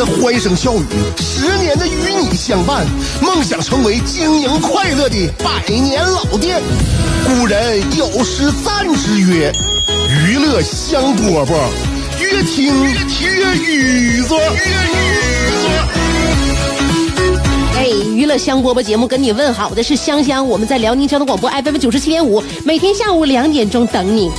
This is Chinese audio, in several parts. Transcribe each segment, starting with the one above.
的欢声笑语，十年的与你相伴，梦想成为经营快乐的百年老店。古人有诗赞之曰：“娱乐香饽饽，越听越雨作。”哎，娱乐香饽饽节目跟你问好的是香香，我们在辽宁交通广播 FM 九十七点五，每天下午两点钟等你。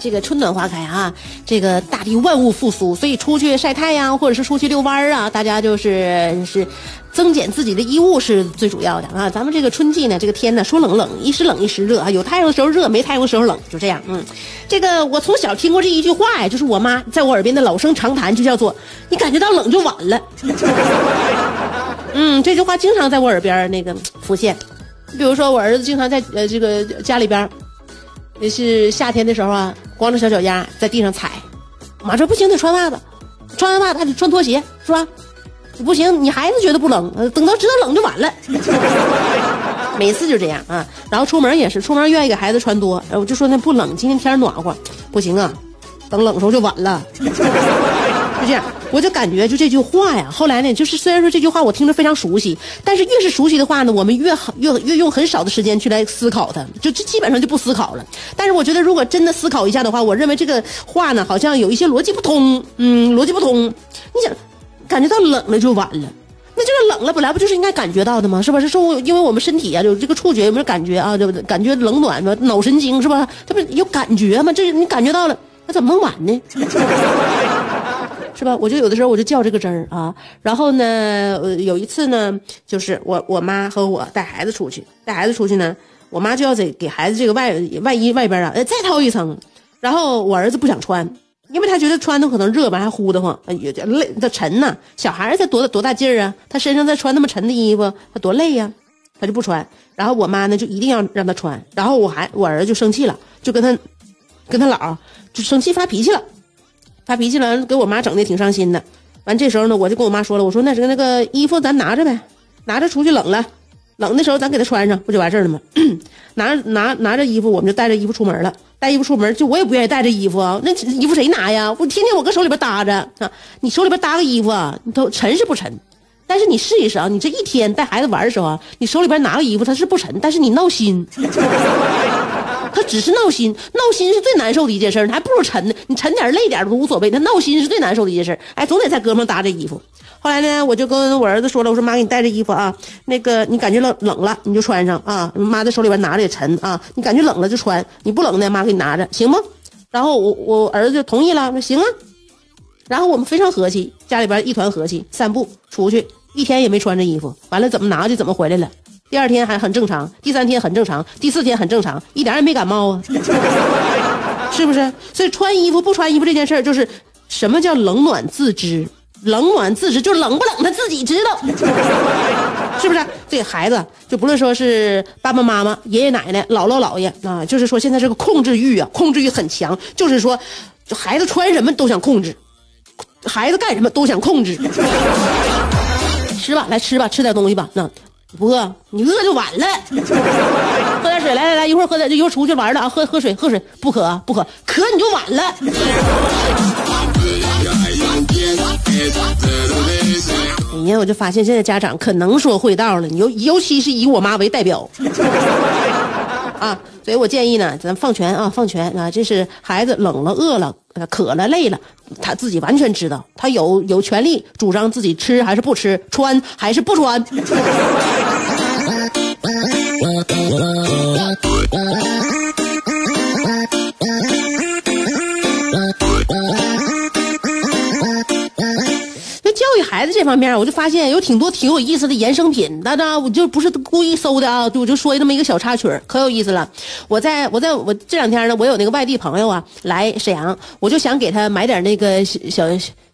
这个春暖花开啊，这个大地万物复苏，所以出去晒太阳或者是出去遛弯儿啊，大家就是是增减自己的衣物是最主要的啊。咱们这个春季呢，这个天呢说冷冷，一时冷一时热啊，有太阳的时候热，没太阳的时候冷，就这样。嗯，这个我从小听过这一句话呀，就是我妈在我耳边的老生常谈，就叫做“你感觉到冷就晚了”。嗯，这句话经常在我耳边那个浮现。比如说，我儿子经常在呃这个家里边。也是夏天的时候啊，光着小脚丫在地上踩，妈说不行，得穿袜子，穿完袜子还得穿拖鞋，是吧？不行，你孩子觉得不冷，等到知道冷就完了。每次就这样啊，然后出门也是，出门愿意给孩子穿多，我就说那不冷，今天天暖和，不行啊，等冷时候就晚了。就这样，我就感觉就这句话呀。后来呢，就是虽然说这句话我听着非常熟悉，但是越是熟悉的话呢，我们越好越越用很少的时间去来思考它，就就基本上就不思考了。但是我觉得，如果真的思考一下的话，我认为这个话呢，好像有一些逻辑不通。嗯，逻辑不通。你想，感觉到冷了就晚了，那这个冷了本来不就是应该感觉到的吗？是吧？是受因为我们身体啊，有这个触觉有没有感觉啊？就感觉冷暖嘛，脑神经是吧？这不有感觉吗？这你感觉到了，那怎么能晚呢？是吧？我就有的时候我就较这个真儿啊。然后呢，有一次呢，就是我我妈和我带孩子出去，带孩子出去呢，我妈就要给给孩子这个外外衣外边啊，呃，再套一层。然后我儿子不想穿，因为他觉得穿的可能热吧，还呼的慌，也累，他沉呐。小孩才多多大劲儿啊，他身上再穿那么沉的衣服，他多累呀，他就不穿。然后我妈呢就一定要让他穿。然后我还我儿子就生气了，就跟他跟他姥就生气发脾气了。发脾气了，给我妈整的挺伤心的。完这时候呢，我就跟我妈说了，我说那是那个衣服咱拿着呗，拿着出去冷了，冷的时候咱给他穿上，不就完事儿了吗？拿拿拿着衣服，我们就带着衣服出门了。带衣服出门，就我也不愿意带着衣服啊，那衣服谁拿呀？我天天我搁手里边搭着啊，你手里边搭个衣服啊，你都沉是不沉？但是你试一试啊，你这一天带孩子玩的时候啊，你手里边拿个衣服，它是不沉，但是你闹心。他只是闹心，闹心是最难受的一件事，还不如沉呢。你沉点累点都无所谓，他闹心是最难受的一件事。哎，总得在胳膊上搭这衣服。后来呢，我就跟我儿子说了，我说妈，给你带着衣服啊，那个你感觉冷冷了，你就穿上啊。妈在手里边拿着也沉啊，你感觉冷了就穿，你不冷呢，妈给你拿着，行吗？然后我我儿子就同意了，说行啊。然后我们非常和气，家里边一团和气，散步出去一天也没穿着衣服，完了怎么拿就怎么回来了。第二天还很正常，第三天很正常，第四天很正常，一点也没感冒啊，是不是？所以穿衣服不穿衣服这件事儿，就是什么叫冷暖自知，冷暖自知，就冷不冷他自己知道，是不是？这孩子就不论说是爸爸妈妈、爷爷奶奶、姥姥姥爷啊，就是说现在这个控制欲啊，控制欲很强，就是说，就孩子穿什么都想控制，孩子干什么都想控制。吃吧，来吃吧，吃点东西吧，那。不饿，你饿就晚了。喝点水，来来来，一会儿喝点，一会儿出去玩了啊，喝喝水，喝水，不渴不渴，渴你就晚了。哎呀，我就发现现在家长可能说会道了，尤尤其是以我妈为代表。啊，所以我建议呢，咱放权啊，放权啊，这是孩子冷了、饿了、渴了、累了，他自己完全知道，他有有权利主张自己吃还是不吃，穿还是不穿。在这方面，我就发现有挺多挺有意思的衍生品，大家我就不是故意搜的啊，我就说这么一个小插曲可有意思了。我在我在我这两天呢，我有那个外地朋友啊来沈阳，我就想给他买点那个小小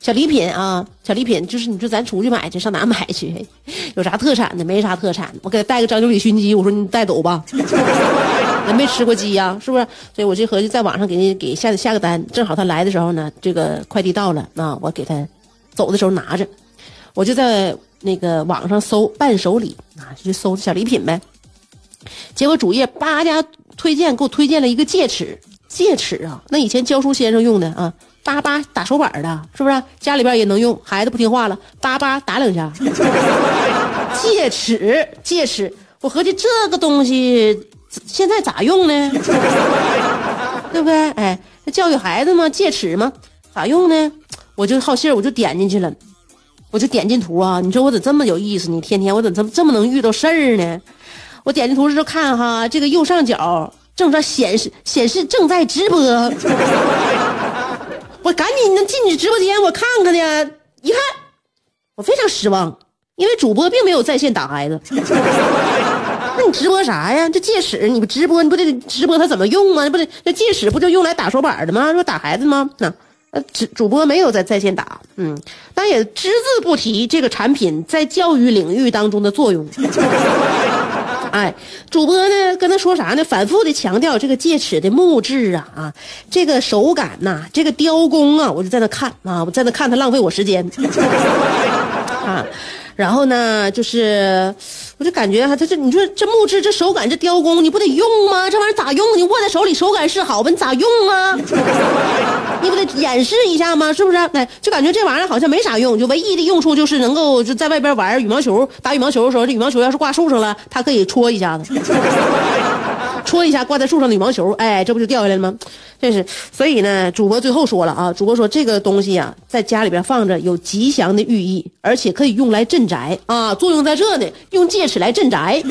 小礼品啊，小礼品就是你说咱出去买去，上哪买去？有啥特产的？没啥特产，我给他带个张九里熏鸡，我说你带走吧。人没吃过鸡呀，是不是？所以我就合计在网上给你给下下个单，正好他来的时候呢，这个快递到了啊，我给他走的时候拿着，我就在那个网上搜伴手礼啊，就搜小礼品呗。结果主页叭家推荐给我推荐了一个戒尺，戒尺啊，那以前教书先生用的啊，叭叭打手板的，是不是？家里边也能用，孩子不听话了，叭叭打两下。戒尺，戒尺，我合计这个东西现在咋用呢？对不对？哎，教育孩子嘛，戒尺嘛，咋用呢？我就好信，我就点进去了，我就点进图啊。你说我咋这么有意思？呢天天我怎这么这么能遇到事儿呢？我点进图时候看哈，这个右上角正在显示显示正在直播，我赶紧能进去直播间我看看呢。一看，我非常失望，因为主播并没有在线打孩子。那你直播啥呀？这戒尺你不直播，你不得直播它怎么用吗？不得那戒尺不就用来打手板的吗？说打孩子吗？那呃，主主播没有在在线打，嗯，但也只字不提这个产品在教育领域当中的作用。哎，主播呢跟他说啥呢？反复的强调这个戒尺的木质啊啊，这个手感呐、这个雕工啊，我就在那看啊，我在那看他浪费我时间 啊。然后呢，就是我就感觉哈，他这你说这木质这手感这雕工，你不得用吗？这玩意儿咋用？你握在手里手感是好吧？你咋用啊？你不得演示一下吗？是不是？哎，就感觉这玩意儿好像没啥用，就唯一的用处就是能够就在外边玩羽毛球，打羽毛球的时候，这羽毛球要是挂树上了，它可以戳一下子，戳一下挂在树上的羽毛球，哎，这不就掉下来了吗？这是，所以呢，主播最后说了啊，主播说这个东西呀、在家里边放着有吉祥的寓意，而且可以用来镇宅啊，作用在这呢，用戒尺来镇宅。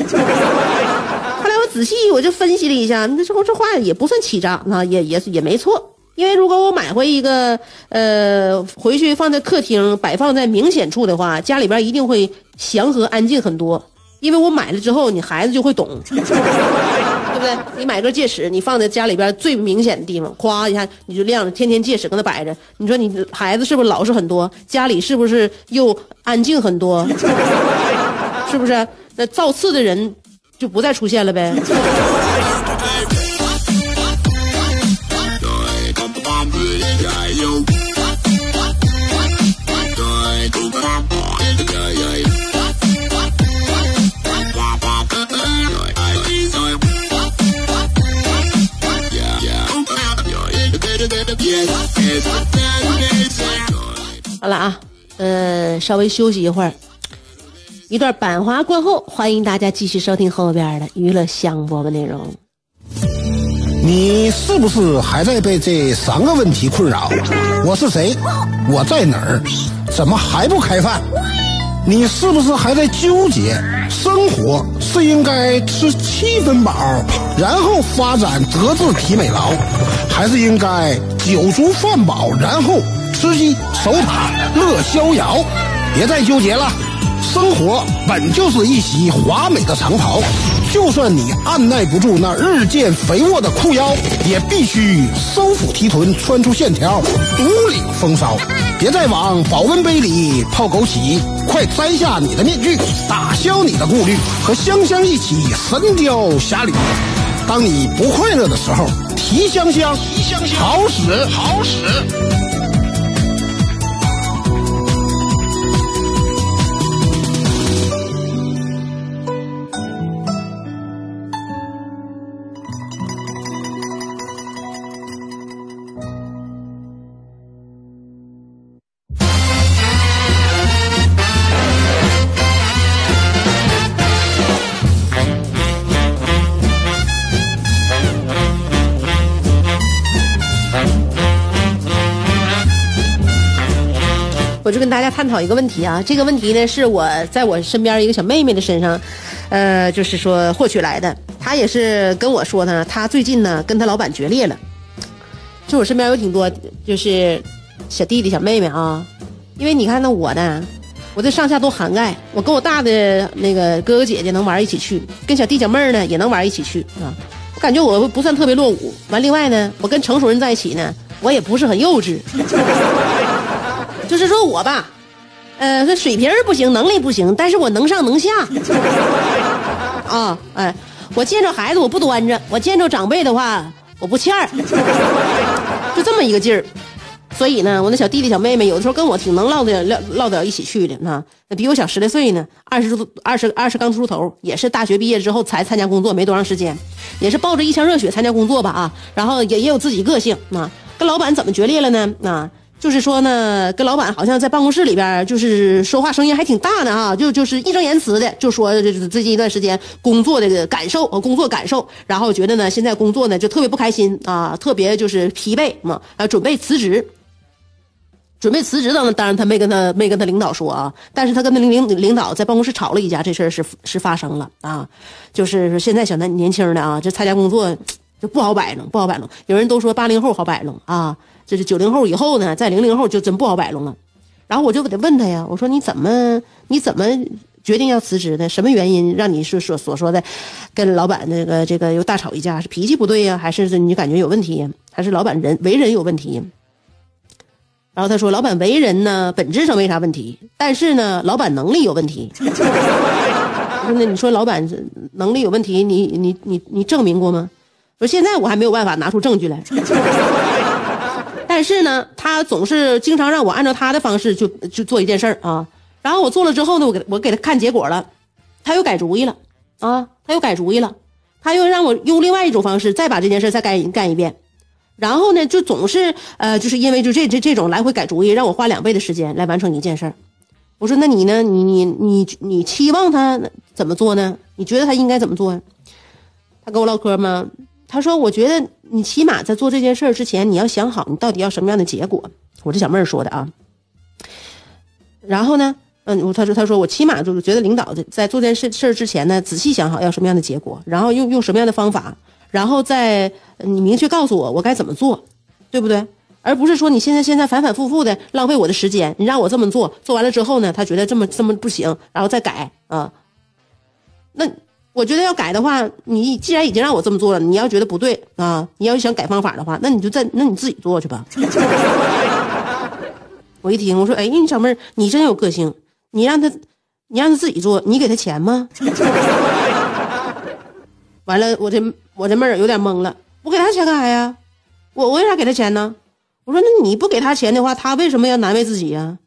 后来我仔细我就分析了一下，那这这话也不算欺诈啊，也也也没错。因为如果我买回一个，呃，回去放在客厅，摆放在明显处的话，家里边一定会祥和安静很多。因为我买了之后，你孩子就会懂，对不对？你买个戒尺，你放在家里边最明显的地方，咵一下你就亮了，天天戒尺搁那摆着，你说你孩子是不是老实很多？家里是不是又安静很多？是不是？那造次的人就不再出现了呗。好了啊，呃，稍微休息一会儿，一段板花过后，欢迎大家继续收听后边的娱乐香饽饽内容。你是不是还在被这三个问题困扰？我是谁？我在哪儿？怎么还不开饭？你是不是还在纠结？生活是应该吃七分饱，然后发展德智体美劳，还是应该酒足饭饱，然后吃鸡守塔乐逍遥？别再纠结了，生活本就是一袭华美的长袍。就算你按耐不住那日渐肥沃的裤腰，也必须收腹提臀，穿出线条，独领风骚。别再往保温杯里泡枸杞，快摘下你的面具，打消你的顾虑，和香香一起神雕侠侣。当你不快乐的时候，提香香，提香香，好使，好使。跟大家探讨一个问题啊，这个问题呢是我在我身边一个小妹妹的身上，呃，就是说获取来的。她也是跟我说呢，她最近呢跟她老板决裂了。就我身边有挺多就是小弟弟小妹妹啊，因为你看那我呢，我我这上下都涵盖，我跟我大的那个哥哥姐姐能玩一起去，跟小弟小妹儿呢也能玩一起去啊。我感觉我不算特别落伍。完，另外呢，我跟成熟人在一起呢，我也不是很幼稚。就是说我吧，呃，这水平不行，能力不行，但是我能上能下。啊，哎，我见着孩子我不端着，我见着长辈的话我不欠儿，就这么一个劲儿。所以呢，我那小弟弟小妹妹有的时候跟我挺能唠的，唠唠到一起去的啊。那比我小十来岁呢，二十多二十二十刚出头，也是大学毕业之后才参加工作，没多长时间，也是抱着一腔热血参加工作吧啊。然后也也有自己个性啊。跟老板怎么决裂了呢？啊，就是说呢，跟老板好像在办公室里边，就是说话声音还挺大的啊，就就是义正言辞的就说这最近一段时间工作的感受和工作感受，然后觉得呢现在工作呢就特别不开心啊，特别就是疲惫嘛，啊，准备辞职。准备辞职的呢，当然他没跟他没跟他领导说啊，但是他跟他领领领导在办公室吵了一架，这事儿是是发生了啊，就是现在小男年轻的啊，这参加工作就不好摆弄，不好摆弄。有人都说八零后好摆弄啊，这是九零后以后呢，在零零后就真不好摆弄了。然后我就得问他呀，我说你怎么你怎么决定要辞职的？什么原因让你是所所说的跟老板那个这个又大吵一架？是脾气不对呀，还是你感觉有问题？还是老板人为人有问题？然后他说：“老板为人呢，本质上没啥问题，但是呢，老板能力有问题。”：“那你说老板能力有问题，你你你你证明过吗？”说：“现在我还没有办法拿出证据来。但是呢，他总是经常让我按照他的方式就就做一件事儿啊。然后我做了之后呢，我给我给他看结果了，他又改主意了啊，他又改主意了，他又让我用另外一种方式再把这件事再干干一遍。”然后呢，就总是呃，就是因为就这这这种来回改主意，让我花两倍的时间来完成一件事儿。我说，那你呢？你你你你期望他怎么做呢？你觉得他应该怎么做呀？他跟我唠嗑吗？他说，我觉得你起码在做这件事儿之前，你要想好你到底要什么样的结果。我这小妹儿说的啊。然后呢，嗯，他说他说我起码就是觉得领导在在做这件事事儿之前呢，仔细想好要什么样的结果，然后用用什么样的方法。然后再你明确告诉我我该怎么做，对不对？而不是说你现在现在反反复复的浪费我的时间，你让我这么做，做完了之后呢，他觉得这么这么不行，然后再改啊。那我觉得要改的话，你既然已经让我这么做了，你要觉得不对啊，你要想改方法的话，那你就在那你自己做去吧。我一听我说，哎，你小妹儿你真有个性，你让他你让他自己做，你给他钱吗？完了，我这我这妹儿有点懵了。我给他钱干啥呀？我我为啥给他钱呢？我说，那你不给他钱的话，他为什么要难为自己呀？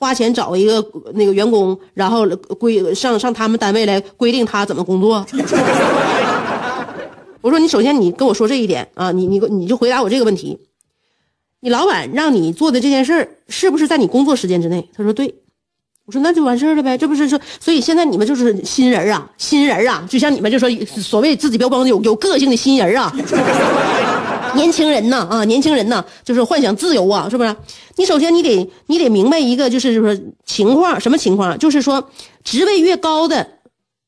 花钱找一个那个员工，然后规上上他们单位来规定他怎么工作。我说，你首先你跟我说这一点啊，你你你就回答我这个问题：你老板让你做的这件事儿，是不是在你工作时间之内？他说对。我说那就完事儿了呗，这不是说，所以现在你们就是新人啊，新人啊，就像你们就说所谓自己标榜的有有个性的新人啊，年轻人呐啊，年轻人呐，就是幻想自由啊，是不是？你首先你得你得明白一个就是说情况，什么情况？就是说职位越高的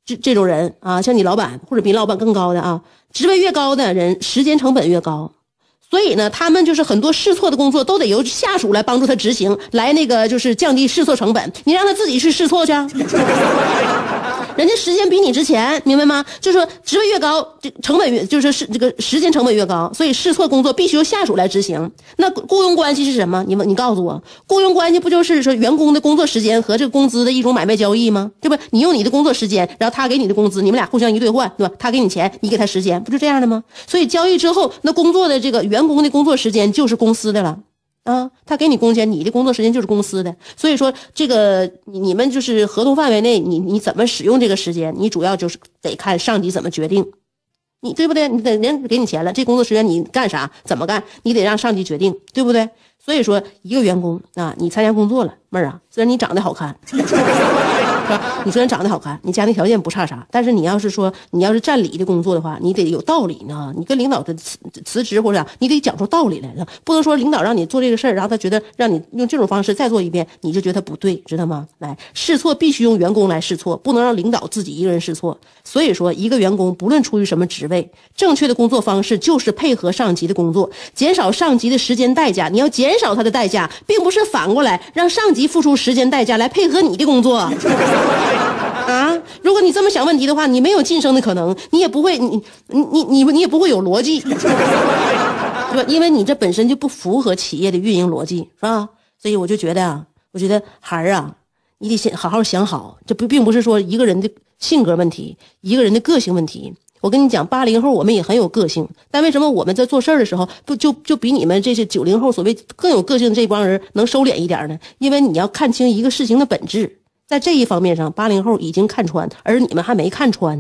这这种人啊，像你老板或者比老板更高的啊，职位越高的人，时间成本越高。所以呢，他们就是很多试错的工作都得由下属来帮助他执行，来那个就是降低试错成本。你让他自己去试错去。人家时间比你值钱，明白吗？就是说职位越高，这成本越就是是这个时间成本越高，所以试错工作必须由下属来执行。那雇佣关系是什么？你们你告诉我，雇佣关系不就是说员工的工作时间和这个工资的一种买卖交易吗？对不？你用你的工作时间，然后他给你的工资，你们俩互相一兑换，对吧？他给你钱，你给他时间，不就这样的吗？所以交易之后，那工作的这个员工的工作时间就是公司的了。啊，他给你工钱，你的工作时间就是公司的，所以说这个你们就是合同范围内，你你怎么使用这个时间，你主要就是得看上级怎么决定，你对不对？你得人给你钱了，这工作时间你干啥，怎么干，你得让上级决定，对不对？所以说一个员工啊，你参加工作了，妹儿啊，虽然你长得好看。是吧？你虽然长得好看，你家庭条件不差啥，但是你要是说你要是占理的工作的话，你得有道理呢。你跟领导的辞辞职或者啥，你得讲出道理来，不能说领导让你做这个事儿，然后他觉得让你用这种方式再做一遍，你就觉得他不对，知道吗？来试错必须用员工来试错，不能让领导自己一个人试错。所以说，一个员工不论出于什么职位，正确的工作方式就是配合上级的工作，减少上级的时间代价。你要减少他的代价，并不是反过来让上级付出时间代价来配合你的工作。啊，如果你这么想问题的话，你没有晋升的可能，你也不会，你你你你你也不会有逻辑，对吧？因为你这本身就不符合企业的运营逻辑，是吧？所以我就觉得啊，我觉得孩儿啊，你得先好好想好，这不并不是说一个人的性格问题，一个人的个性问题。我跟你讲，八零后我们也很有个性，但为什么我们在做事儿的时候，不就就比你们这些九零后所谓更有个性的这帮人能收敛一点呢？因为你要看清一个事情的本质。在这一方面上，八零后已经看穿，而你们还没看穿。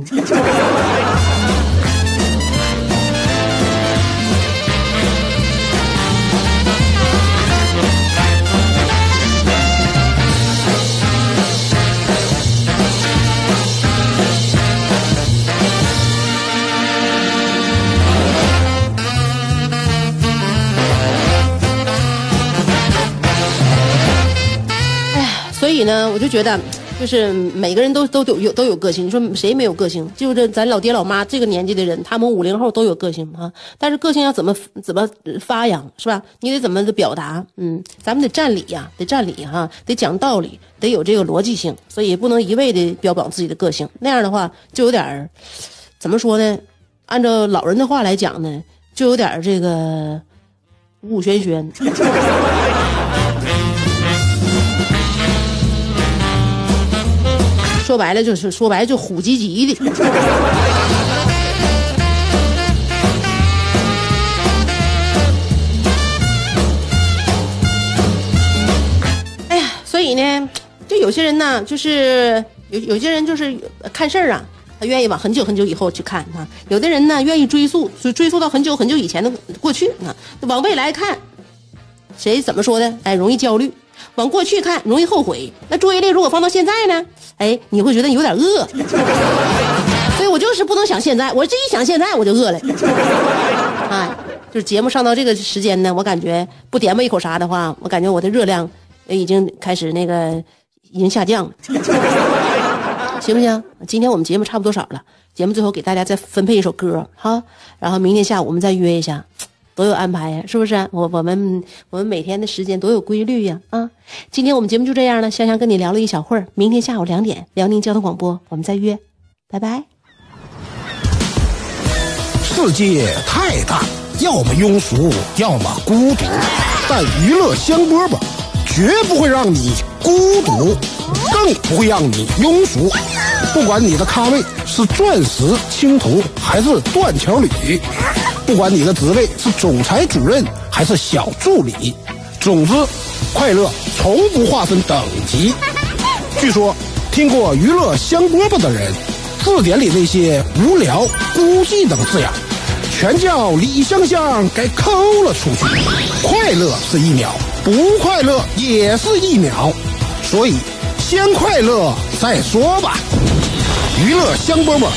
觉得，就是每个人都都有有都有个性。你说谁没有个性？就这咱老爹老妈这个年纪的人，他们五零后都有个性啊。但是个性要怎么怎么发扬，是吧？你得怎么的表达？嗯，咱们得占理呀，得占理哈，得讲道理，得有这个逻辑性。所以不能一味的标榜自己的个性，那样的话就有点怎么说呢？按照老人的话来讲呢，就有点这个五五轩轩。说白了就是说白了就虎唧唧的。哎呀，所以呢，就有些人呢，就是有有些人就是看事儿啊，他愿意往很久很久以后去看啊；有的人呢，愿意追溯，追溯到很久很久以前的过去啊，往未来看，谁怎么说的？哎，容易焦虑。往过去看容易后悔，那注意力如果放到现在呢？哎，你会觉得有点饿，所以我就是不能想现在，我这一想现在我就饿了。哎，就是节目上到这个时间呢，我感觉不点吧一口啥的话，我感觉我的热量已经开始那个已经下降了，行不行？今天我们节目差不多少了，节目最后给大家再分配一首歌哈，然后明天下午我们再约一下。多有安排呀，是不是？我我们我们每天的时间多有规律呀！啊，今天我们节目就这样了。香香跟你聊了一小会儿，明天下午两点，辽宁交通广播，我们再约，拜拜。世界太大，要么庸俗，要么孤独，但娱乐香饽饽绝不会让你孤独，更不会让你庸俗。不管你的咖位是钻石、青铜还是断桥铝。不管你的职位是总裁、主任还是小助理，总之，快乐从不划分等级。据说，听过娱乐香饽饽的人，字典里那些无聊、孤寂等字眼，全叫李香香给抠了出去。快乐是一秒，不快乐也是一秒，所以先快乐再说吧。娱乐香饽饽，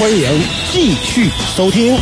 欢迎继续收听。